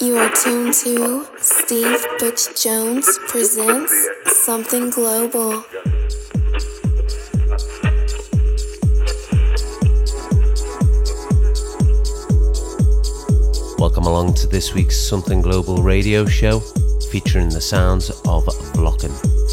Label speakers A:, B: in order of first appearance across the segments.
A: You are tuned to Steve Butch Jones presents Something Global.
B: Welcome along to this week's Something Global radio show featuring the sounds of Vlokken.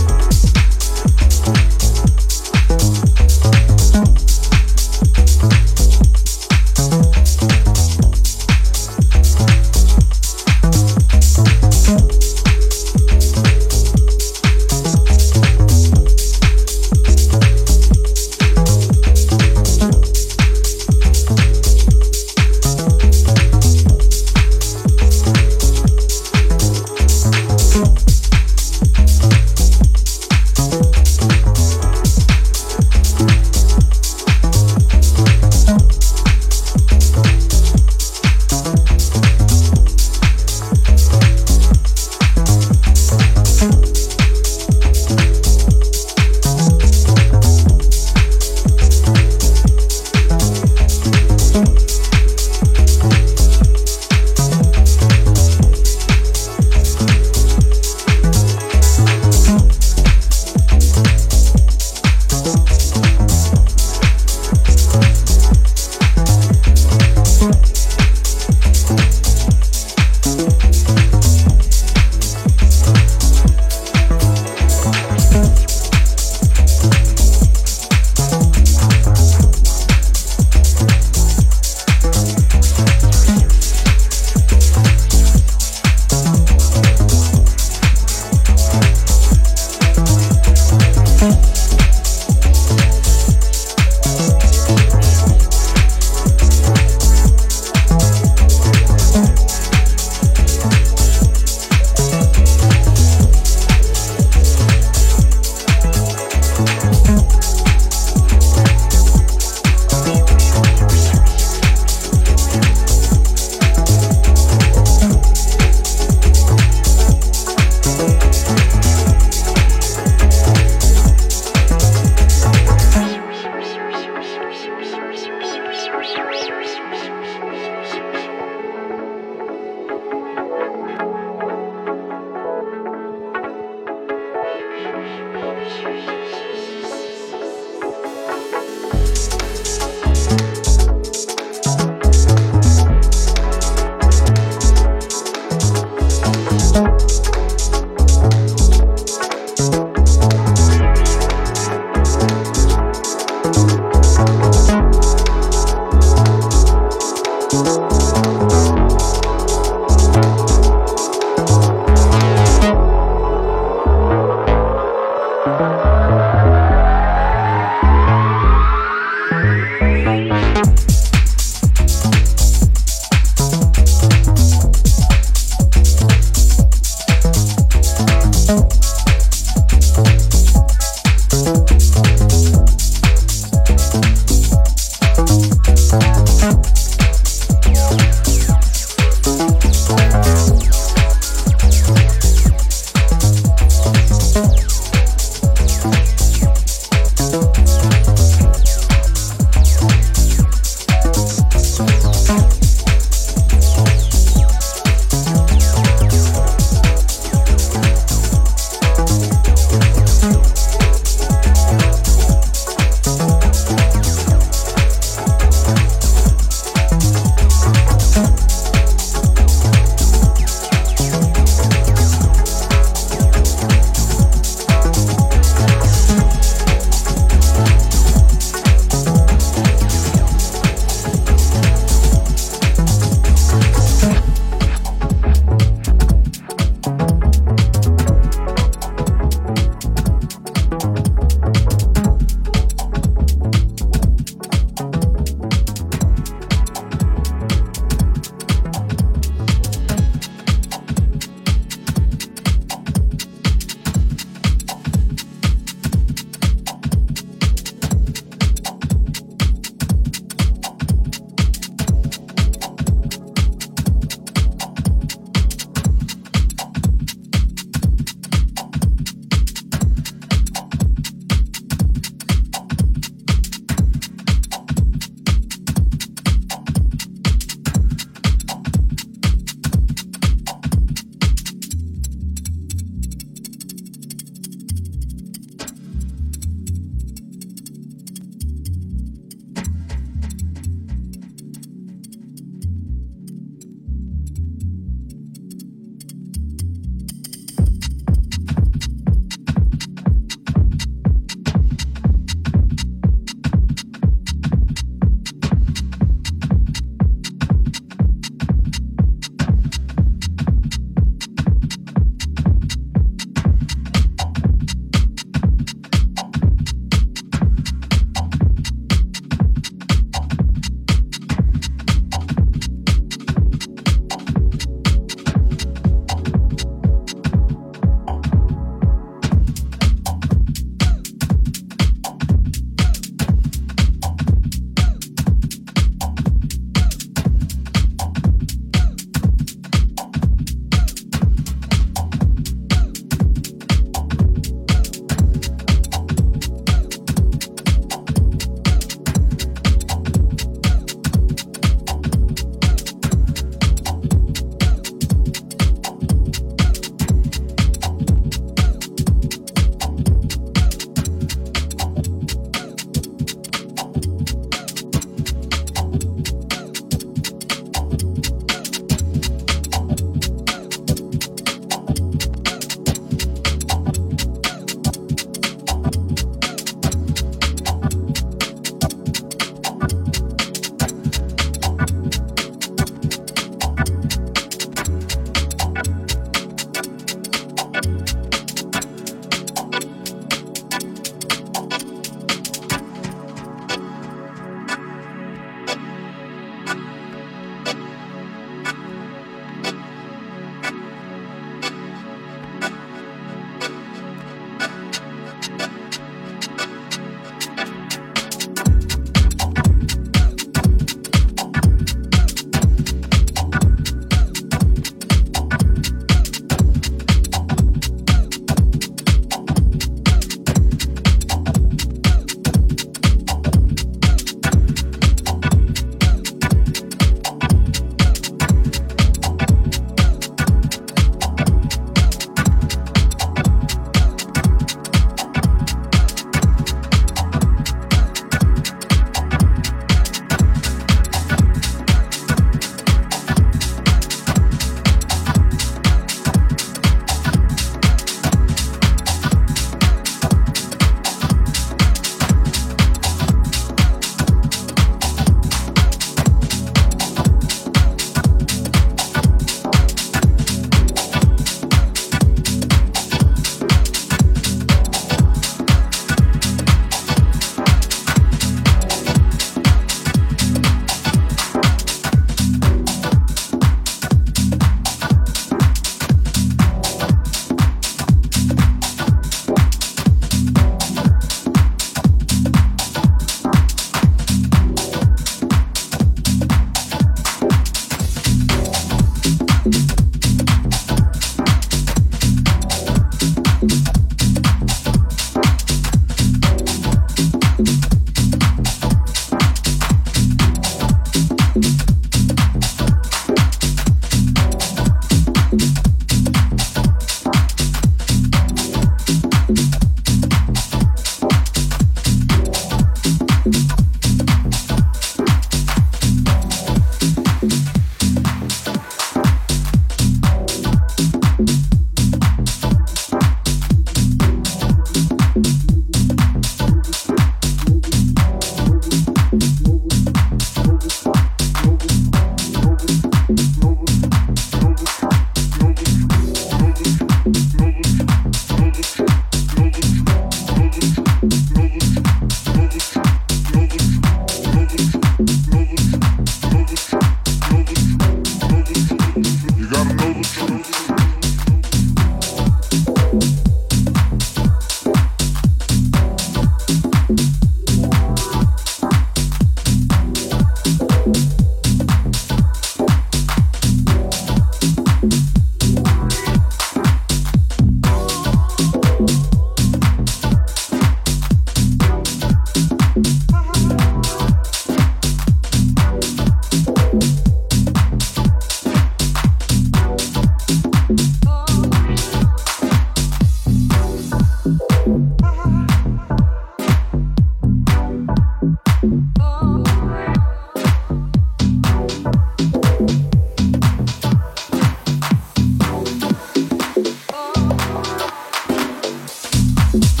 C: Yeah.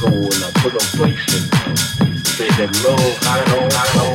C: go and I put a place
B: in. Say that low, high, low, high, know.